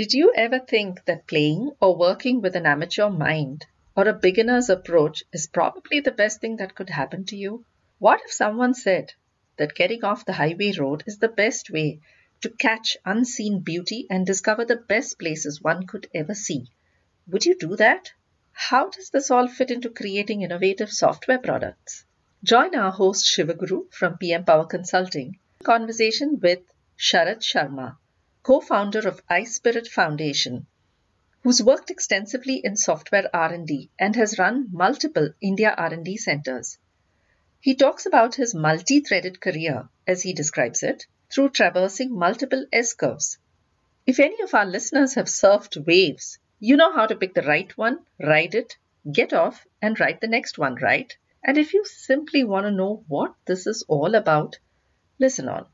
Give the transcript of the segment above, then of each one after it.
Did you ever think that playing or working with an amateur mind or a beginner's approach is probably the best thing that could happen to you? What if someone said that getting off the highway road is the best way to catch unseen beauty and discover the best places one could ever see? Would you do that? How does this all fit into creating innovative software products? Join our host Shivaguru from PM Power Consulting conversation with Sharad Sharma, co-founder of iSPIRT Foundation, who's worked extensively in software R&D and has run multiple India R&D centers. He talks about his multi-threaded career, as he describes it, through traversing multiple S-curves. If any of our listeners have surfed waves, you know how to pick the right one, ride it, get off, and ride the next one, right? And if you simply want to know what this is all about, listen on.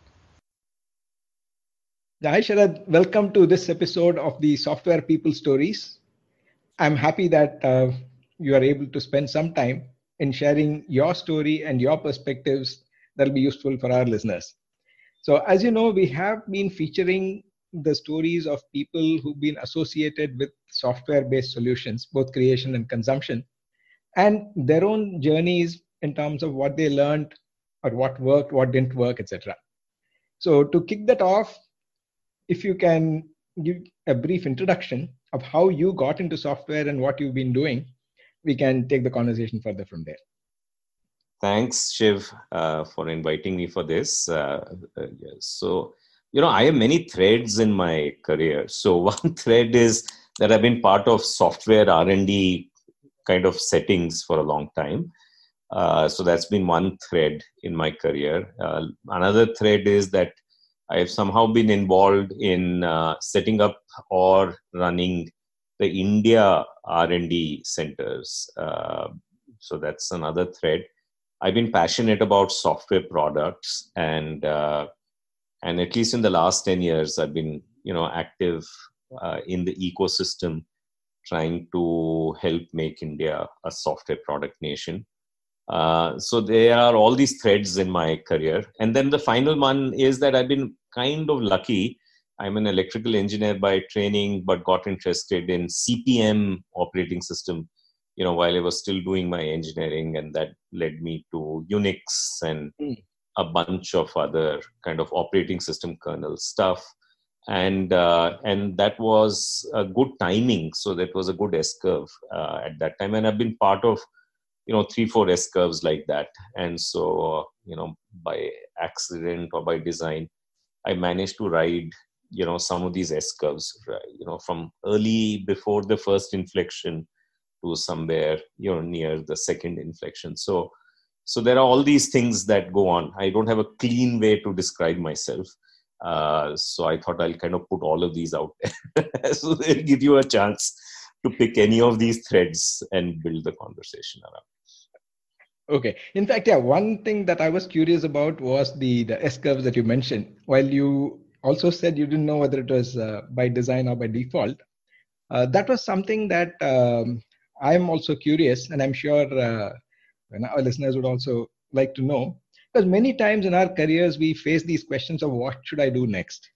Hi, Sharad. Welcome to this episode of the Software People Stories. I'm happy that uh, you are able to spend some time in sharing your story and your perspectives that will be useful for our listeners. So, as you know, we have been featuring the stories of people who've been associated with software based solutions, both creation and consumption, and their own journeys in terms of what they learned or what worked, what didn't work, etc. So, to kick that off, if you can give a brief introduction of how you got into software and what you've been doing, we can take the conversation further from there. Thanks, Shiv, uh, for inviting me for this. Uh, uh, so, you know, I have many threads in my career. So, one thread is that I've been part of software R&D kind of settings for a long time. Uh, so that's been one thread in my career. Uh, another thread is that I've somehow been involved in uh, setting up or running the India R&D centers. Uh, so that's another thread. I've been passionate about software products, and uh, and at least in the last ten years, I've been you know active uh, in the ecosystem, trying to help make India a software product nation. Uh, so there are all these threads in my career. And then the final one is that i've been kind of lucky. I'm an electrical engineer by training but got interested in cp/m operating system you know while i was still doing my engineering and that led me to unix and mm. a bunch of other kind of operating system kernel stuff. And uh, and that was a good timing. So that was a good s curve uh, at that time. And i've been part of you know three four s curves like that. And so you know by accident or by design i managed to ride you know some of these s curves you know from early before the first inflection to somewhere you know near the second inflection. So so there are all these things that go on. I don't have a clean way to describe myself. Uh, so i thought i'll kind of put all of these out there. So they'll give you a chance to pick any of these threads and build the conversation around Okay. In fact, yeah, one thing that I was curious about was the the S curves that you mentioned. While you also said you didn't know whether it was uh, by design or by default, uh, that was something that um, I'm also curious, and I'm sure uh, our listeners would also like to know. Because many times in our careers, we face these questions of what should I do next?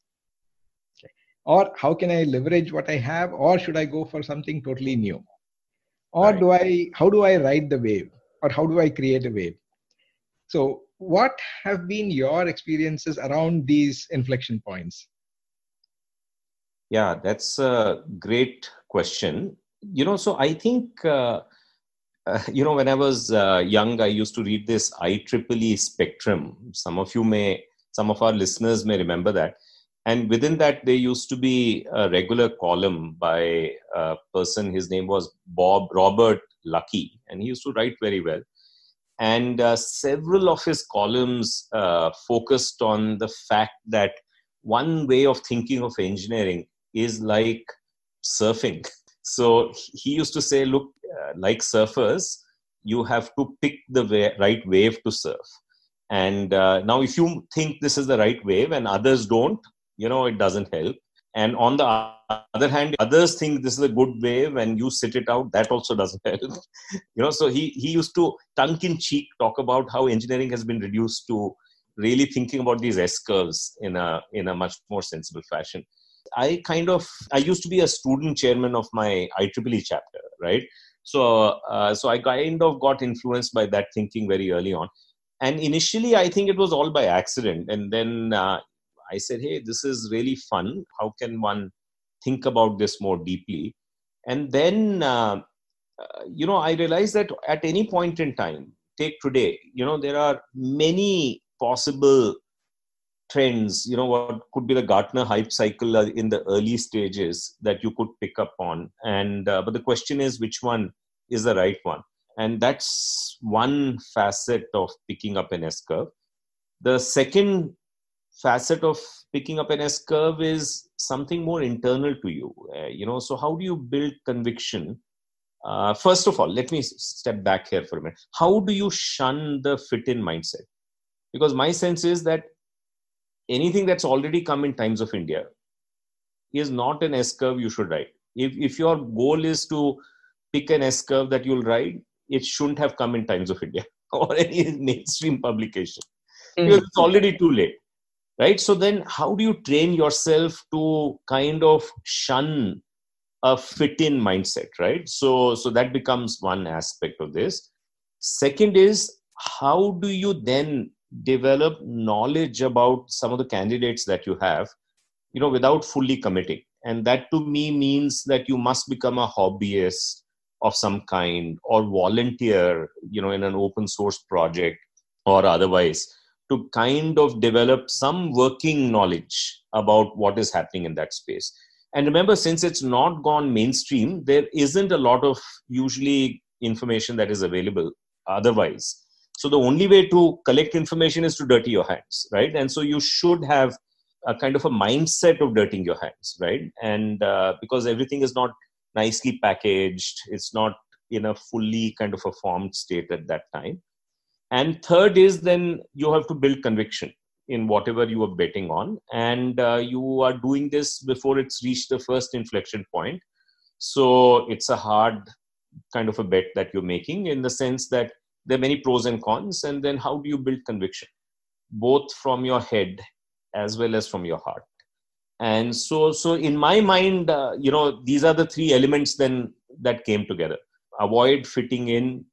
Okay. Or how can I leverage what I have? Or should I go for something totally new? Or right. do I, how do I ride the wave? Or how do I create a wave? So, what have been your experiences around these inflection points? Yeah, that's a great question. You know, so I think, uh, uh, you know, when I was uh, young, I used to read this IEEE spectrum. Some of you may, some of our listeners may remember that. And within that, there used to be a regular column by a person. His name was Bob Robert Lucky, and he used to write very well. and uh, several of his columns uh, focused on the fact that one way of thinking of engineering is like surfing. So he used to say, look, uh, like surfers, you have to pick the way, right wave to surf. And uh, now, if you think this is the right wave and others don't, you know, it doesn't help. And on the other hand, others think this is a good wave and you sit it out, that also doesn't help. you know, so he, he used to tongue in cheek talk about how engineering has been reduced to really thinking about these S curves in a, in a much more sensible fashion. I kind of, I used to be a student chairman of my IEEE chapter, right? So, uh, so I kind of got influenced by that thinking very early on. And initially, I think it was all by accident. And then uh, I said, hey, this is really fun. How can one think about this more deeply? And then, uh, uh, you know, I realized that at any point in time, take today, you know, there are many possible trends, you know, what could be the Gartner hype cycle uh, in the early stages that you could pick up on. And, uh, but the question is, which one is the right one? And that's one facet of picking up an S curve. The second facet of picking up an S curve is something more internal to you. Uh, you know, so how do you build conviction? Uh, first of all, let me step back here for a minute. How do you shun the fit in mindset? Because my sense is that anything that's already come in times of India is not an S curve you should ride. If, if your goal is to pick an S curve that you'll ride, it shouldn't have come in times of India or any mainstream publication mm. because it's already too late right? So then how do you train yourself to kind of shun a fit in mindset right? So so that becomes one aspect of this. Second is how do you then develop knowledge about some of the candidates that you have you know without fully committing? And that to me means that you must become a hobbyist of some kind or volunteer you know in an open source project or otherwise to kind of develop some working knowledge about what is happening in that space. And remember, since it's not gone mainstream, there isn't a lot of usually information that is available otherwise. So the only way to collect information is to dirty your hands, right? And so you should have a kind of a mindset of dirtying your hands, right? And uh, because everything is not nicely packaged, it's not in a fully kind of a formed state at that time and third is then you have to build conviction in whatever you are betting on. And uh, you are doing this before it's reached the first inflection point. So it's a hard kind of a bet that you're making in the sense that there are many pros and cons. And then how do you build conviction? Both from your head as well as from your heart. And so so in my mind uh, you know these are the three elements then that came together. Avoid fitting in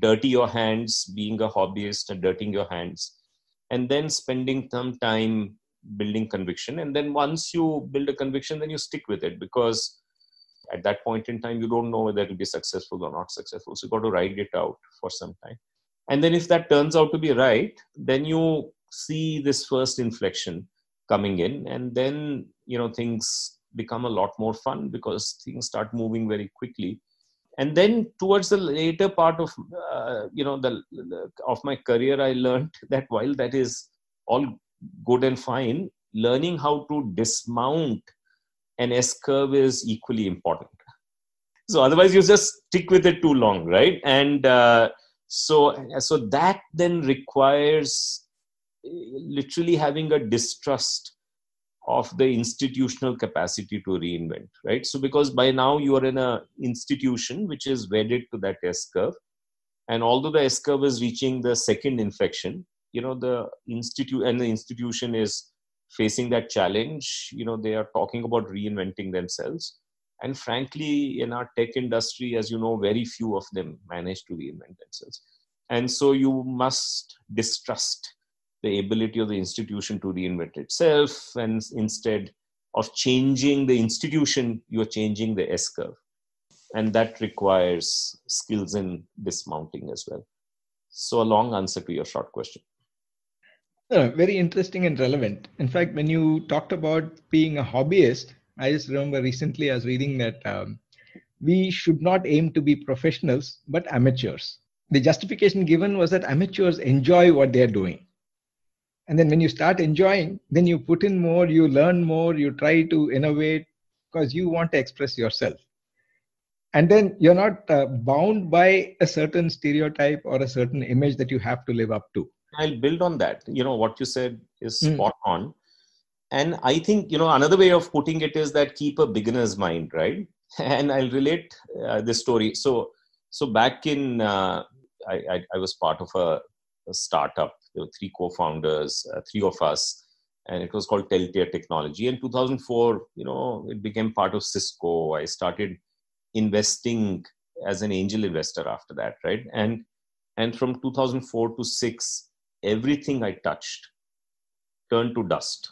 dirty your hands, being a hobbyist and dirtying your hands, and then spending some time building conviction. And then once you build a conviction, then you stick with it because at that point in time, you don't know whether it'll be successful or not successful. So you got to ride it out for some time. And then if that turns out to be right, then you see this first inflection coming in, and then you know things become a lot more fun because things start moving very quickly and then towards the later part of uh, you know the, the, of my career i learned that while that is all good and fine learning how to dismount an s curve is equally important. So otherwise you just stick with it too long right? And uh, so so that then requires literally having a distrust of the institutional capacity to reinvent right? So because by now you are in a institution which is wedded to that s curve and although the s curve is reaching the second inflection you know the institute and the institution is facing that challenge you know they are talking about reinventing themselves. And frankly in our tech industry as you know very few of them manage to reinvent themselves. And so you must distrust the ability of the institution to reinvent itself and instead of changing the institution you are changing the s curve and that requires skills in dismounting as well. So a long answer to your short question. Uh, very interesting and relevant. In fact when you talked about being a hobbyist i just remember recently i was reading that um, we should not aim to be professionals but amateurs. The justification given was that amateurs enjoy what they're doing. And then when you start enjoying, then you put in more, you learn more, you try to innovate because you want to express yourself. And then you're not uh, bound by a certain stereotype or a certain image that you have to live up to. I'll build on that. You know, what you said is mm. spot on. And I think, you know, another way of putting it is that keep a beginner's mind, right? And I'll relate uh, this story. So, so back in, uh, I, I, I, was part of a, a startup. There were three co-founders, uh, three of us, and it was called Teltier Technology. In 2004, you know, it became part of Cisco. I started investing as an angel investor after that, right? And and from 2004 to six, everything I touched turned to dust.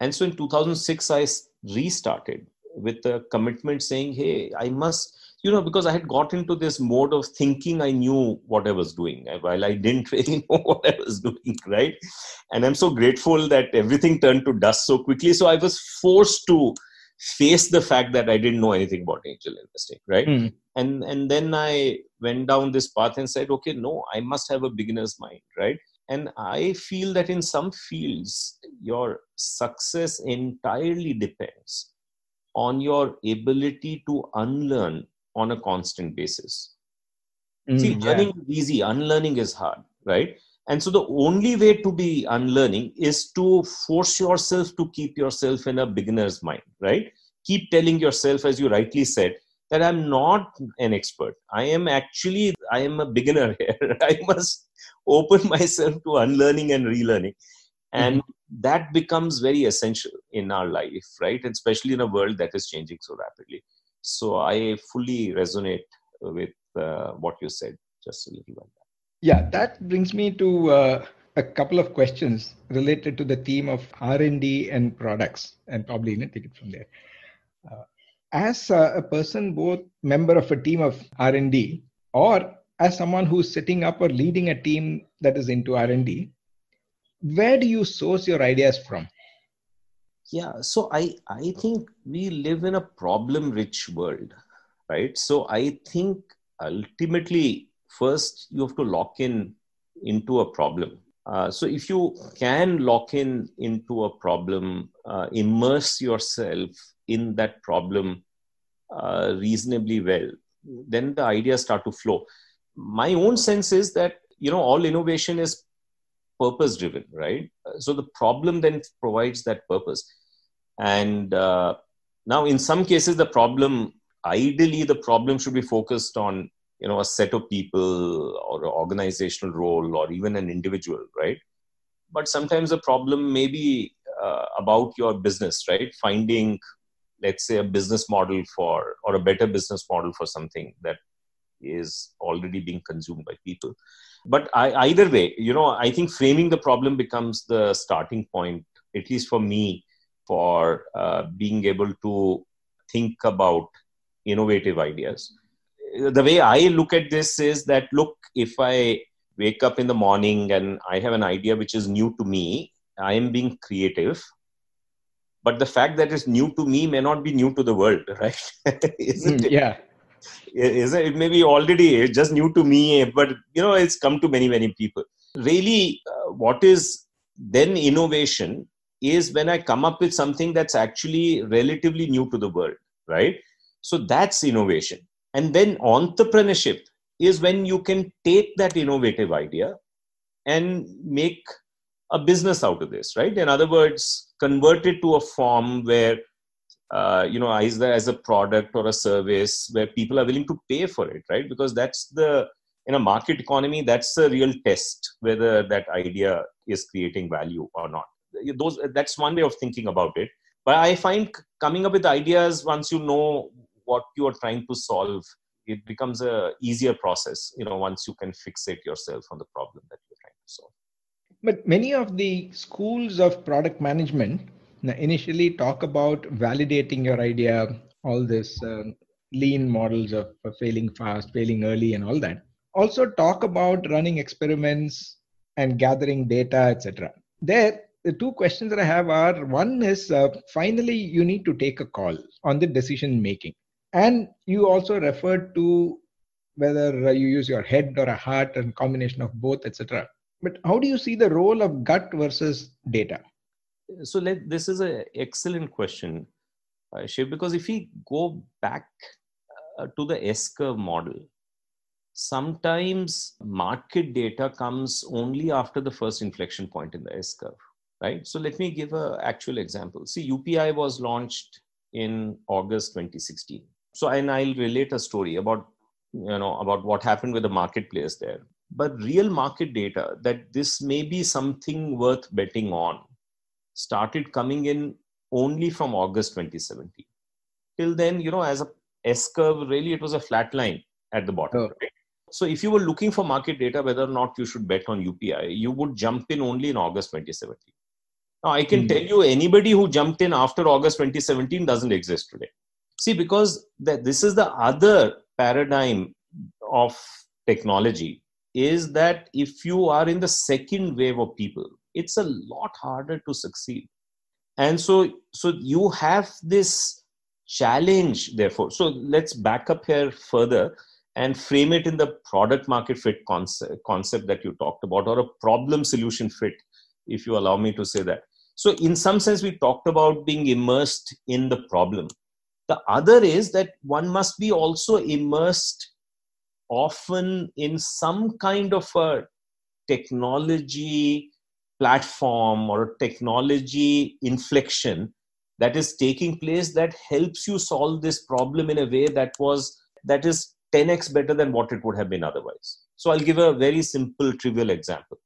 And so in 2006, I restarted with a commitment saying, hey, I must, you know, because I had got into this mode of thinking I knew what I was doing while I didn't really know what I was doing, right? And I'm so grateful that everything turned to dust so quickly. So I was forced to face the fact that I didn't know anything about angel investing, right? Mm. And and then I went down this path and said, okay, no, I must have a beginner's mind, right? And I feel that in some fields, your success entirely depends on your ability to unlearn on a constant basis. Mm, See, yeah. learning is easy, unlearning is hard, right? And so the only way to be unlearning is to force yourself to keep yourself in a beginner's mind, right? Keep telling yourself, as you rightly said, that I'm not an expert. I am actually, I am a beginner here. I must open myself to unlearning and relearning. And mm-hmm. that becomes very essential in our life, right? Especially in a world that is changing so rapidly. So I fully resonate with uh, what you said just a little back. Yeah, that brings me to uh, a couple of questions related to the theme of R&D and products, and probably you know, take it from there. Uh, as a, a person, both member of a team of R&D or as someone who's setting up or leading a team that is into R&D, where do you source your ideas from? Yeah, so I I think we live in a problem-rich world, right? So I think ultimately first you have to lock in into a problem. Uh, so if you can lock in into a problem, uh, immerse yourself in that problem uh, reasonably well, then the ideas start to flow. My own sense is that you know all innovation is purpose driven, right? So the problem then provides that purpose, and uh, now in some cases the problem ideally the problem should be focused on you know a set of people or an organizational role or even an individual right? But sometimes the problem may be uh, about your business right? Finding let's say a business model for or a better business model for something that is already being consumed by people but I, either way you know i think framing the problem becomes the starting point at least for me for uh, being able to think about innovative ideas the way I look at this is that look, if I wake up in the morning and I have an idea which is new to me, I am being creative. But the fact that it's new to me may not be new to the world, right? Mm, it? Is it, it may be already just new to me, but you know, it's come to many, many people. Really, uh, what is then innovation is when I come up with something that's actually relatively new to the world, right? So that's innovation and then entrepreneurship is when you can take that innovative idea and make a business out of this, right? In other words, convert it to a form where, uh, you know, either as a product or a service where people are willing to pay for it, right? Because that's the, in a market economy, that's a real test whether that idea is creating value or not. Those, that's one way of thinking about it. But I find coming up with ideas once you know what you are trying to solve it becomes a easier process you know once you can fixate yourself on the problem that you're trying to solve but many of the schools of product management initially talk about validating your idea all this uh, lean models of, of failing fast failing early and all that also talk about running experiments and gathering data etc there the two questions that i have are one is uh, finally you need to take a call on the decision making and you also referred to whether uh, you use your head or a heart and combination of both, etc. But how do you see the role of gut versus data? So let, this is an excellent question, uh, Shiv, because if we go back uh, to the S-curve model, sometimes market data comes only after the first inflection point in the S curve, right? So let me give an actual example. See, UPI was launched in August 2016. So, and I'll relate a story about, you know, about what happened with the marketplace there. But real market data that this may be something worth betting on started coming in only from August 2017. Till then, you know, as a S curve, really it was a flat line at the bottom. Oh. Right? So if you were looking for market data, whether or not you should bet on UPI, you would jump in only in August 2017. Now, I can mm. tell you anybody who jumped in after August 2017 doesn't exist today. See, because that this is the other paradigm of technology is that if you are in the second wave of people, it's a lot harder to succeed. And so, so you have this challenge, therefore. So let's back up here further and frame it in the product market fit concept, concept that you talked about or a problem solution fit if you allow me to say that so in some sense we talked about being immersed in the problem the other is that one must be also immersed often in some kind of a technology platform or technology inflection that is taking place that helps you solve this problem in a way that was that is 10x better than what it would have been otherwise. So I'll give a very simple, trivial example.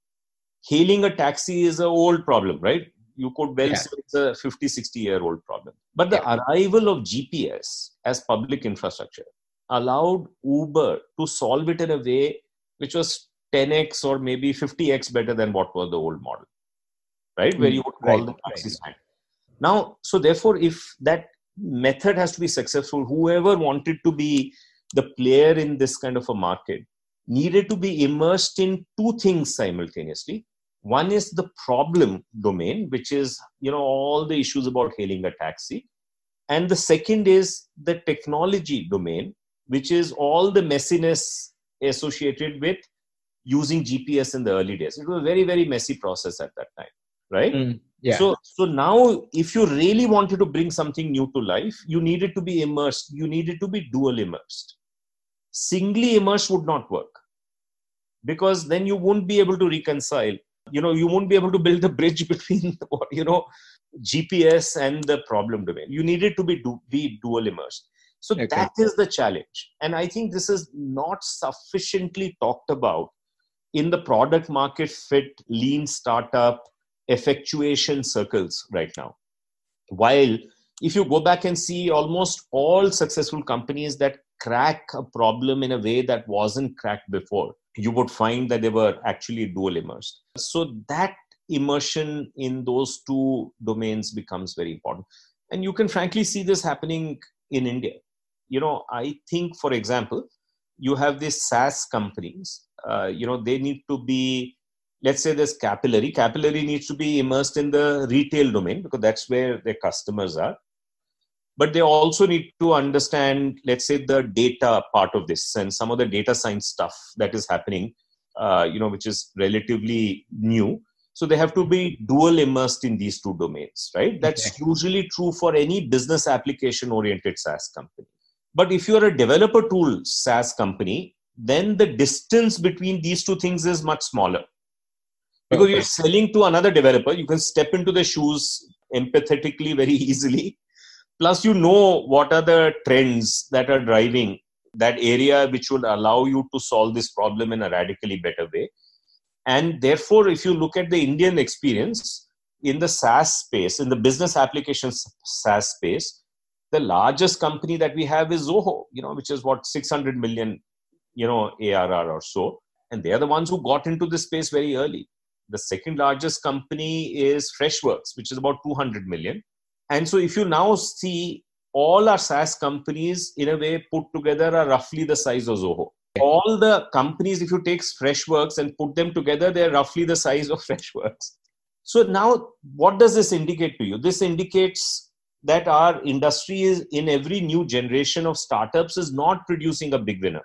Hailing a taxi is an old problem, right? You could well yeah. say it's a 50, 60 year old problem. But the yeah. arrival of GPS as public infrastructure allowed Uber to solve it in a way which was 10x or maybe 50x better than what was the old model, right? Where you would call right, the taxi stand. Now, so therefore, if that method has to be successful, whoever wanted to be the player in this kind of a market needed to be immersed in two things simultaneously one is the problem domain which is you know all the issues about hailing a taxi and the second is the technology domain which is all the messiness associated with using gps in the early days. It was a very very messy process at that time right? Mm, yeah. so so now if you really wanted to bring something new to life you needed to be immersed you needed to be dual immersed. Singly immersed would not work. Because then you won't be able to reconcile you know you won't be able to build a bridge between you know gps and the problem domain. You needed to be du- be dual immersed. So okay. that is the challenge. And i think this is not sufficiently talked about in the product market fit lean startup effectuation circles right now while if you go back and see almost all successful companies that crack a problem in a way that wasn't cracked before, you would find that they were actually dual immersed. So that immersion in those two domains becomes very important. And you can frankly see this happening in India. You know, I think, for example, you have these SaaS companies, uh, you know, they need to be, let's say there's Capillary. Capillary needs to be immersed in the retail domain because that's where their customers are but they also need to understand let's say the data part of this and some of the data science stuff that is happening uh, you know which is relatively new so they have to be dual immersed in these two domains right that's okay. usually true for any business application oriented saas company but if you're a developer tool saas company then the distance between these two things is much smaller. Because okay. you're selling to another developer you can step into the shoes empathetically very easily. Plus you know what are the trends that are driving that area which would allow you to solve this problem in a radically better way. And therefore if you look at the indian experience in the saas space in the business applications saas space the largest company that we have is zoho you know which is what 600 million you know arr or so and they are the ones who got into this space very early the second largest company is freshworks which is about 200 million and so if you now see all our SaaS companies in a way put together are roughly the size of Zoho. All the companies, if you take Freshworks and put them together, they're roughly the size of Freshworks. So now, what does this indicate to you? This indicates that our industry is in every new generation of startups is not producing a big winner.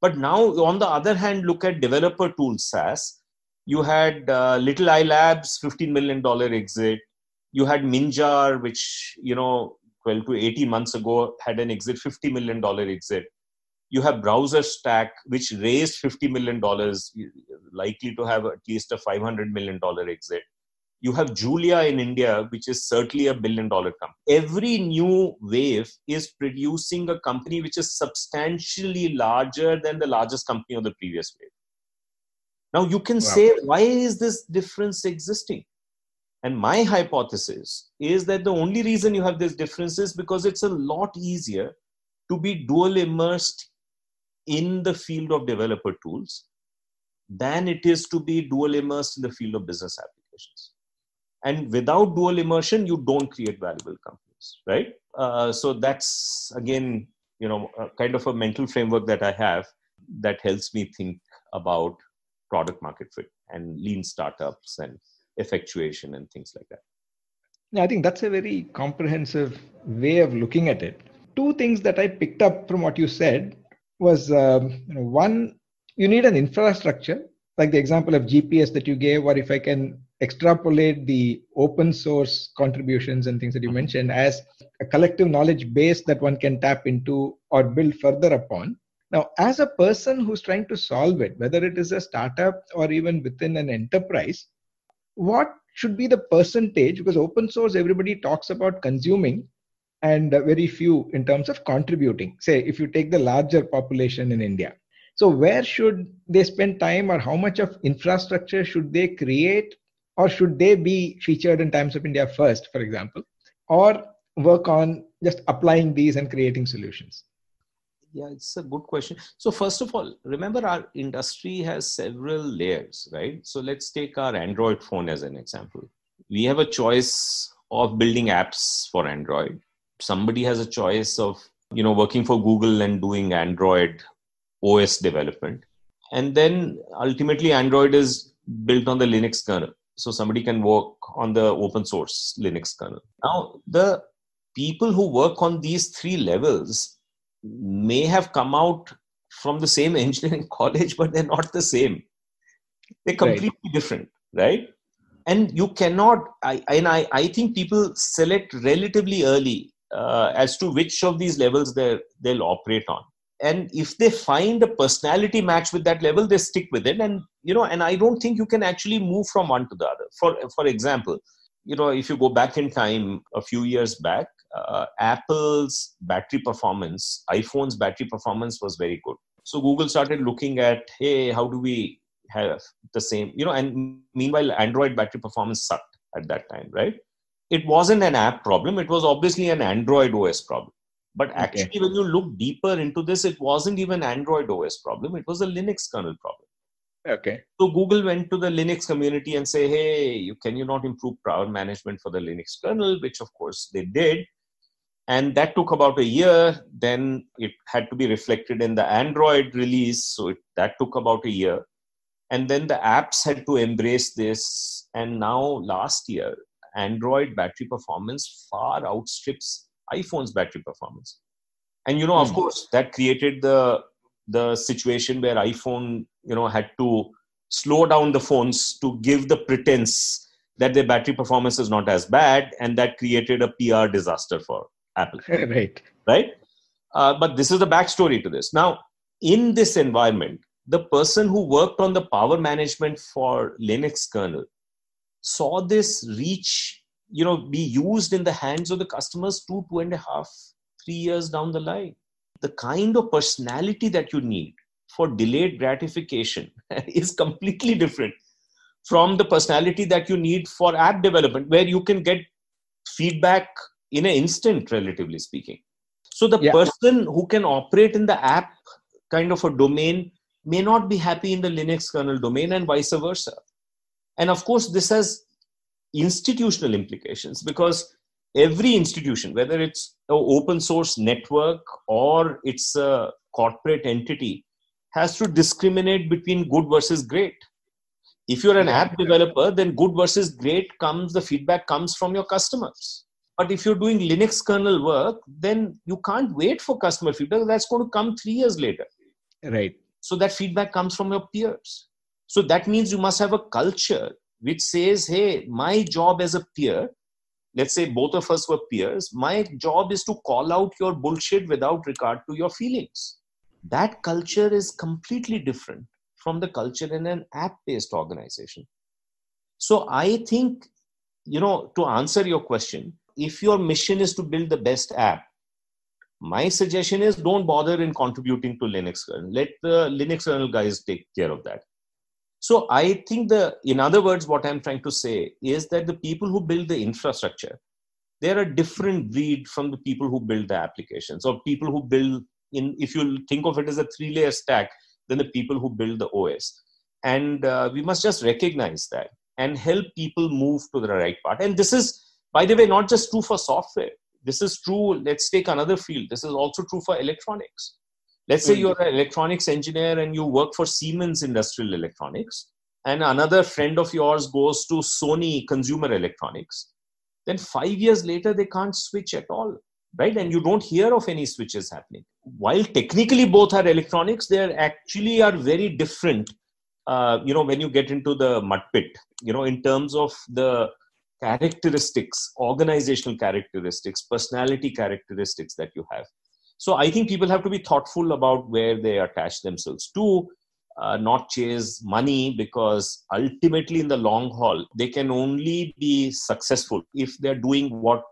But now, on the other hand, look at developer tools SaaS. You had uh, Little Eye Labs, $15 million exit. You had Minjar, which, you know, 12 to 18 months ago had an exit, $50 million exit. You have Browser Stack, which raised $50 million, likely to have at least a $500 million exit you have Julia in India, which is certainly a billion dollar company. Every new wave is producing a company which is substantially larger than the largest company of the previous wave. Now you can wow. say, why is this difference existing? And my hypothesis is that the only reason you have this difference is because it's a lot easier to be dual immersed in the field of developer tools than it is to be dual immersed in the field of business applications and without dual immersion you don't create valuable companies right? Uh, so that's again you know kind of a mental framework that i have that helps me think about product market fit and lean startups and effectuation and things like that. Yeah i think that's a very comprehensive way of looking at it. Two things that i picked up from what you said was um, you know, one you need an infrastructure like the example of gps that you gave or if i can extrapolate the open source contributions and things that you mm-hmm. mentioned as a collective knowledge base that one can tap into or build further upon. Now, as a person who's trying to solve it, whether it is a startup or even within an enterprise, what should be the percentage? Because open source, everybody talks about consuming and very few in terms of contributing. Say, if you take the larger population in India. So, where should they spend time or how much of infrastructure should they create or should they be featured in Times of India first, for example, or work on just applying these and creating solutions? Yeah, it's a good question. So, first of all, remember our industry has several layers, right? So, let's take our Android phone as an example. We have a choice of building apps for Android. Somebody has a choice of, you know, working for Google and doing Android OS development. And then ultimately, Android is built on the Linux kernel so somebody can work on the open source linux kernel. Now the people who work on these three levels may have come out from the same engineering college but they're not the same. They're completely right. different right? And you cannot I, and I, I think people select relatively early uh, as to which of these levels they they'll operate on. And if they find a personality match with that level they stick with it and you know and i don't think you can actually move from one to the other. For for example you know if you go back in time a few years back uh, apple's battery performance iphone's battery performance was very good. So google started looking at hey how do we have the same you know and meanwhile android battery performance sucked at that time right? It wasn't an app problem. It was obviously an android os problem. But actually, okay. when you look deeper into this, it wasn't even Android OS problem; it was a Linux kernel problem. Okay. So Google went to the Linux community and say, "Hey, you, can you not improve power management for the Linux kernel?" Which of course they did, and that took about a year. Then it had to be reflected in the Android release, so it, that took about a year, and then the apps had to embrace this. And now, last year, Android battery performance far outstrips iPhone's battery performance. And you know, of hmm. course, that created the the situation where iPhone, you know, had to slow down the phones to give the pretense that their battery performance is not as bad, and that created a PR disaster for Apple. right. Right. Uh, but this is the backstory to this. Now, in this environment, the person who worked on the power management for Linux kernel saw this reach you know be used in the hands of the customers two two and a half three years down the line the kind of personality that you need for delayed gratification is completely different from the personality that you need for app development where you can get feedback in an instant relatively speaking so the yeah. person who can operate in the app kind of a domain may not be happy in the linux kernel domain and vice versa and of course this has institutional implications because every institution, whether it's an open source network or it's a corporate entity, has to discriminate between good versus great. If you're an app developer, then good versus great comes, the feedback comes from your customers. But if you're doing Linux kernel work, then you can't wait for customer feedback. That's going to come three years later. Right. So that feedback comes from your peers. So that means you must have a culture which says, hey, my job as a peer, let's say both of us were peers, my job is to call out your bullshit without regard to your feelings. That culture is completely different from the culture in an app based organization. So I think, you know, to answer your question, if your mission is to build the best app, my suggestion is don't bother in contributing to linux kernel let the linux kernel guys take care of that so i think the in other words what i'm trying to say is that the people who build the infrastructure they're a different breed from the people who build the applications or people who build in if you think of it as a three layer stack than the people who build the os and uh, we must just recognize that and help people move to the right part. And this is by the way not just true for software. This is true let's take another field. This is also true for electronics let's say mm-hmm. you're an electronics engineer and you work for siemens industrial electronics and another friend of yours goes to sony consumer electronics then 5 years later they can't switch at all right and you don't hear of any switches happening while technically both are electronics they actually are very different uh, you know when you get into the mud pit you know in terms of the characteristics, organizational characteristics, personality characteristics that you have. So I think people have to be thoughtful about where they attach themselves. To, uh, not chase money because ultimately in the long haul they can only be successful if they're doing what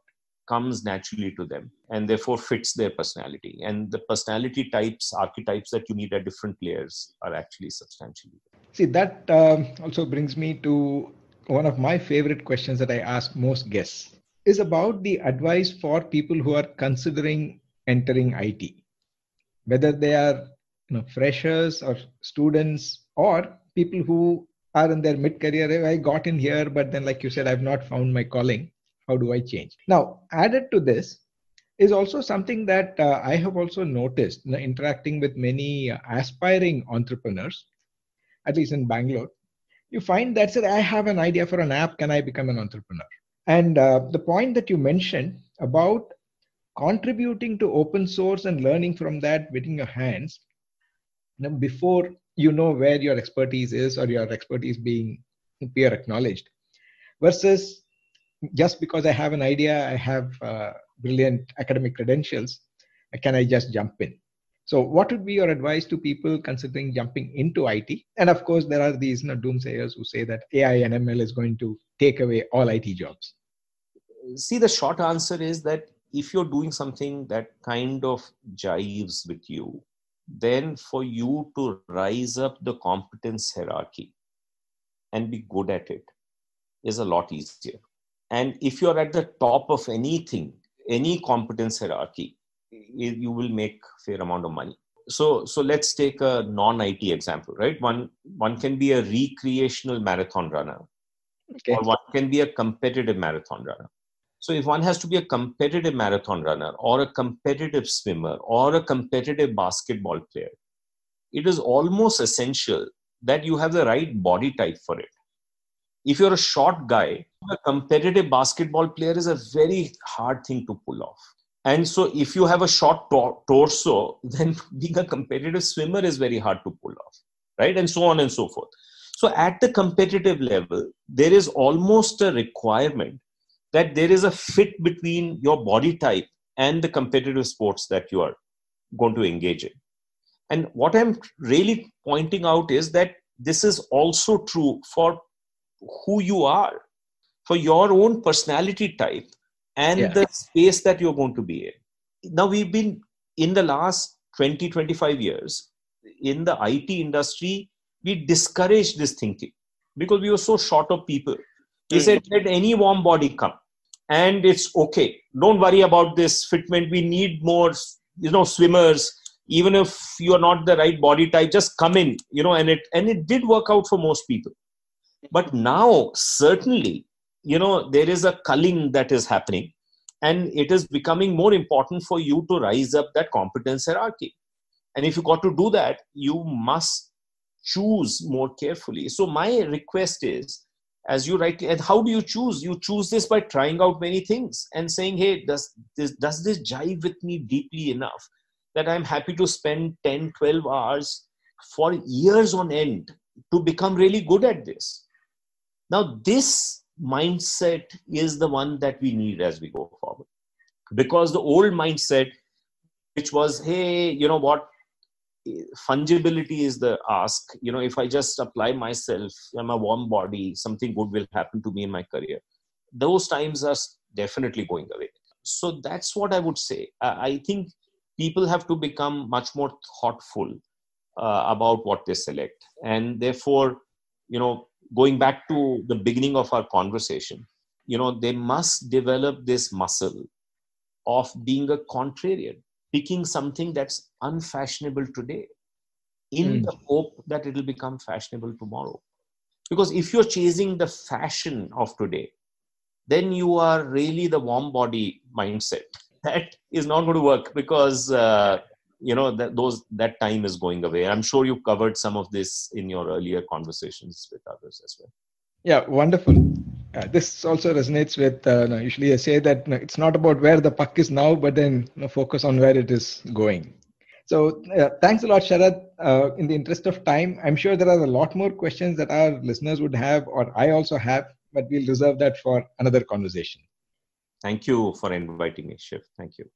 comes naturally to them and therefore fits their personality. And the personality types archetypes that you need at different layers are actually substantially see that um, also brings me to one of my favorite questions that I ask most guests is about the advice for people who are considering entering IT, whether they are you know, freshers or students or people who are in their mid career. I got in here, but then, like you said, I've not found my calling. How do I change? Now, added to this is also something that uh, I have also noticed you know, interacting with many aspiring entrepreneurs, at least in Bangalore, you find that said, I have an idea for an app. Can I become an entrepreneur? And uh, the point that you mentioned about contributing to open source and learning from that within your hands you know, before you know where your expertise is or your expertise being peer acknowledged versus just because I have an idea, I have uh, brilliant academic credentials, can I just jump in? So, what would be your advice to people considering jumping into IT? And of course, there are these you know, doomsayers who say that AI and ML is going to take away all IT jobs. See, the short answer is that if you're doing something that kind of jives with you, then for you to rise up the competence hierarchy and be good at it is a lot easier. And if you're at the top of anything, any competence hierarchy, you will make fair amount of money so so let's take a non it example right one one can be a recreational marathon runner okay. or one can be a competitive marathon runner so if one has to be a competitive marathon runner or a competitive swimmer or a competitive basketball player it is almost essential that you have the right body type for it if you're a short guy a competitive basketball player is a very hard thing to pull off and so, if you have a short tor- torso, then being a competitive swimmer is very hard to pull off, right? And so on and so forth. So, at the competitive level, there is almost a requirement that there is a fit between your body type and the competitive sports that you are going to engage in. And what I'm really pointing out is that this is also true for who you are, for your own personality type and yeah. the space that you're going to be in. Now, we've been in the last 20, 25 years in the IT industry, we discouraged this thinking because we were so short of people. We mm. said, let any warm body come and it's okay. Don't worry about this fitment. We need more, you know, swimmers. Even if you're not the right body type, just come in, you know, and it and it did work out for most people. But now, certainly, you know there is a culling that is happening and it is becoming more important for you to rise up that competence hierarchy and if you got to do that you must choose more carefully so my request is as you write and how do you choose you choose this by trying out many things and saying hey does this does this jive with me deeply enough that i'm happy to spend 10 12 hours for years on end to become really good at this. Now, this mindset is the one that we need as we go forward. Because the old mindset, which was, hey, you know what, fungibility is the ask. You know, if I just apply myself, I'm a warm body, something good will happen to me in my career. Those times are definitely going away. So that's what I would say. I think people have to become much more thoughtful uh, about what they select. And therefore, you know, going back to the beginning of our conversation, you know, they must develop this muscle of being a contrarian, picking something that's unfashionable today in mm. the hope that it will become fashionable tomorrow. Because if you're chasing the fashion of today, then you are really the warm body mindset. That is not going to work because uh, you know that those that time is going away. I'm sure you covered some of this in your earlier conversations with others as well. Yeah, wonderful. Uh, this also resonates with uh, usually I say that it's not about where the puck is now, but then you know, focus on where it is going. So uh, thanks a lot, Sharad. Uh, in the interest of time, I'm sure there are a lot more questions that our listeners would have, or I also have, but we'll reserve that for another conversation. Thank you for inviting me, Shiv. Thank you.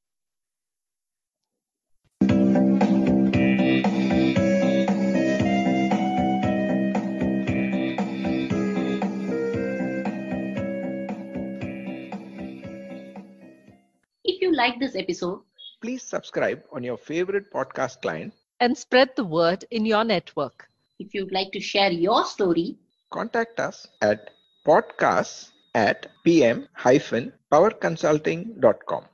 You like this episode, please subscribe on your favorite podcast client and spread the word in your network. If you'd like to share your story, contact us at podcasts at pm-powerconsulting.com.